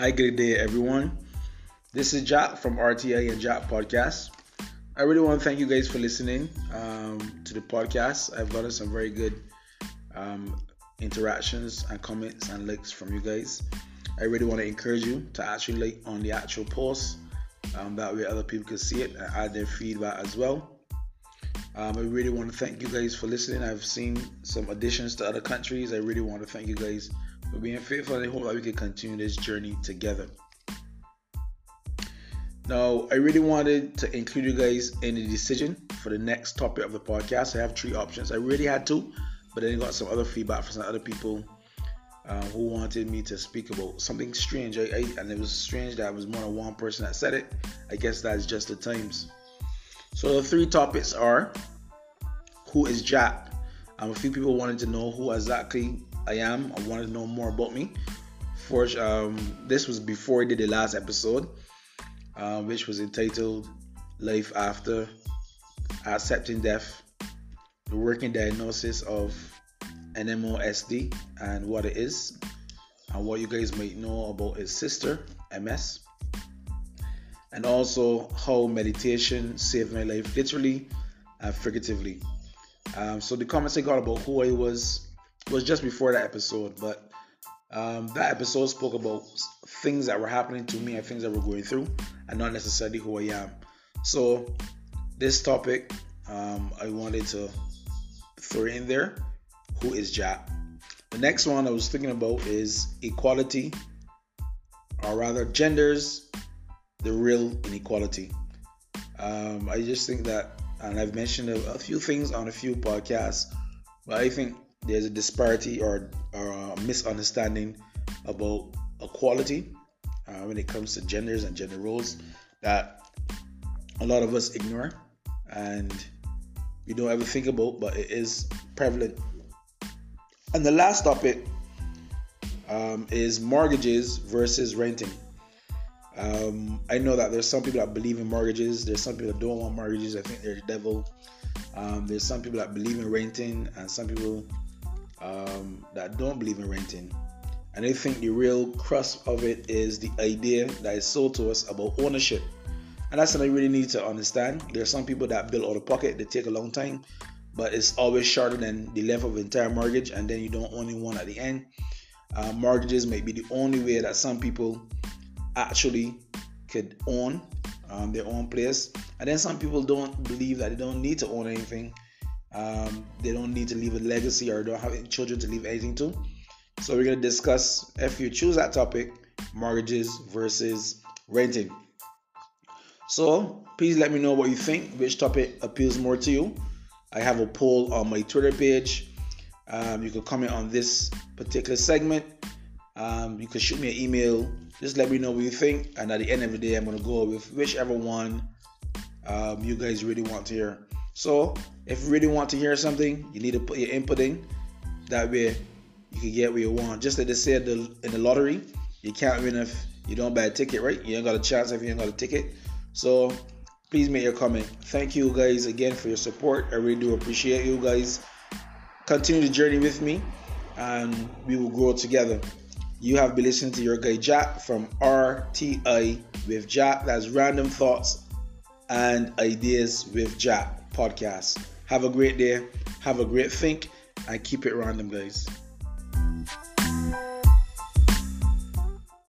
Hi, good day, everyone. This is Jack from RTI and Jack Podcast. I really want to thank you guys for listening um, to the podcast. I've gotten some very good um, interactions and comments and likes from you guys. I really want to encourage you to actually like on the actual post. Um, that way, other people can see it and add their feedback as well. Um, I really want to thank you guys for listening. I've seen some additions to other countries. I really want to thank you guys for being faithful and I hope that we can continue this journey together. Now, I really wanted to include you guys in the decision for the next topic of the podcast. I have three options. I really had two, but then I got some other feedback from some other people uh, who wanted me to speak about something strange. I, I, and it was strange that it was more than one person that said it. I guess that's just the times. So the three topics are who is Jack? Um, a few people wanted to know who exactly I am. I wanted to know more about me. For um, this was before I did the last episode, uh, which was entitled "Life After Accepting Death: The Working Diagnosis of NMOSD and what it is, and what you guys might know about his sister MS." and also how meditation saved my life literally and figuratively. Um, so the comments I got about who I was was just before that episode, but um, that episode spoke about things that were happening to me and things that we're going through, and not necessarily who I am. So this topic, um, I wanted to throw in there. Who is Jack? The next one I was thinking about is equality, or rather genders, the real inequality. Um, I just think that, and I've mentioned a, a, few things on a few podcasts, but I think there's a disparity or, or a misunderstanding about equality uh, when it comes to genders and gender roles that a lot of us ignore and we don't ever think about, but it is prevalent. And the last topic um, is mortgages versus renting. Um, I know that there's some people that believe in mortgages. There's some people that don't want mortgages. I think they're the devil. Um, there's some people that believe in renting, and some people um, that don't believe in renting. And I think the real crux of it is the idea that is sold to us about ownership. And that's something I really need to understand. There are some people that build out of pocket, they take a long time, but it's always shorter than the length of the entire mortgage, and then you don't only one at the end. Uh, mortgages may be the only way that some people actually could own um, their own place. And then some people don't believe that they don't need to own anything. Um, they don't need to leave a legacy or don't have children to leave anything to. So we're going to discuss if you choose that topic, mortgages versus renting. So please let me know what you think, which topic appeals more to you. I have a poll on my Twitter page. Um, you can comment on this particular segment. Um, you can shoot me an email just let me know what you think. And at the end of the day, I'm going to go with whichever one um, you guys really want to hear. So, if you really want to hear something, you need to put your input in. That way, you can get what you want. Just like they said in the lottery, you can't win if you don't buy a ticket, right? You ain't got a chance if you ain't got a ticket. So, please make your comment. Thank you guys again for your support. I really do appreciate you guys. Continue the journey with me, and we will grow together. You have been listening to your guy Jack from RTI with Jack. That's Random Thoughts and Ideas with Jack podcast. Have a great day. Have a great think and keep it random, guys.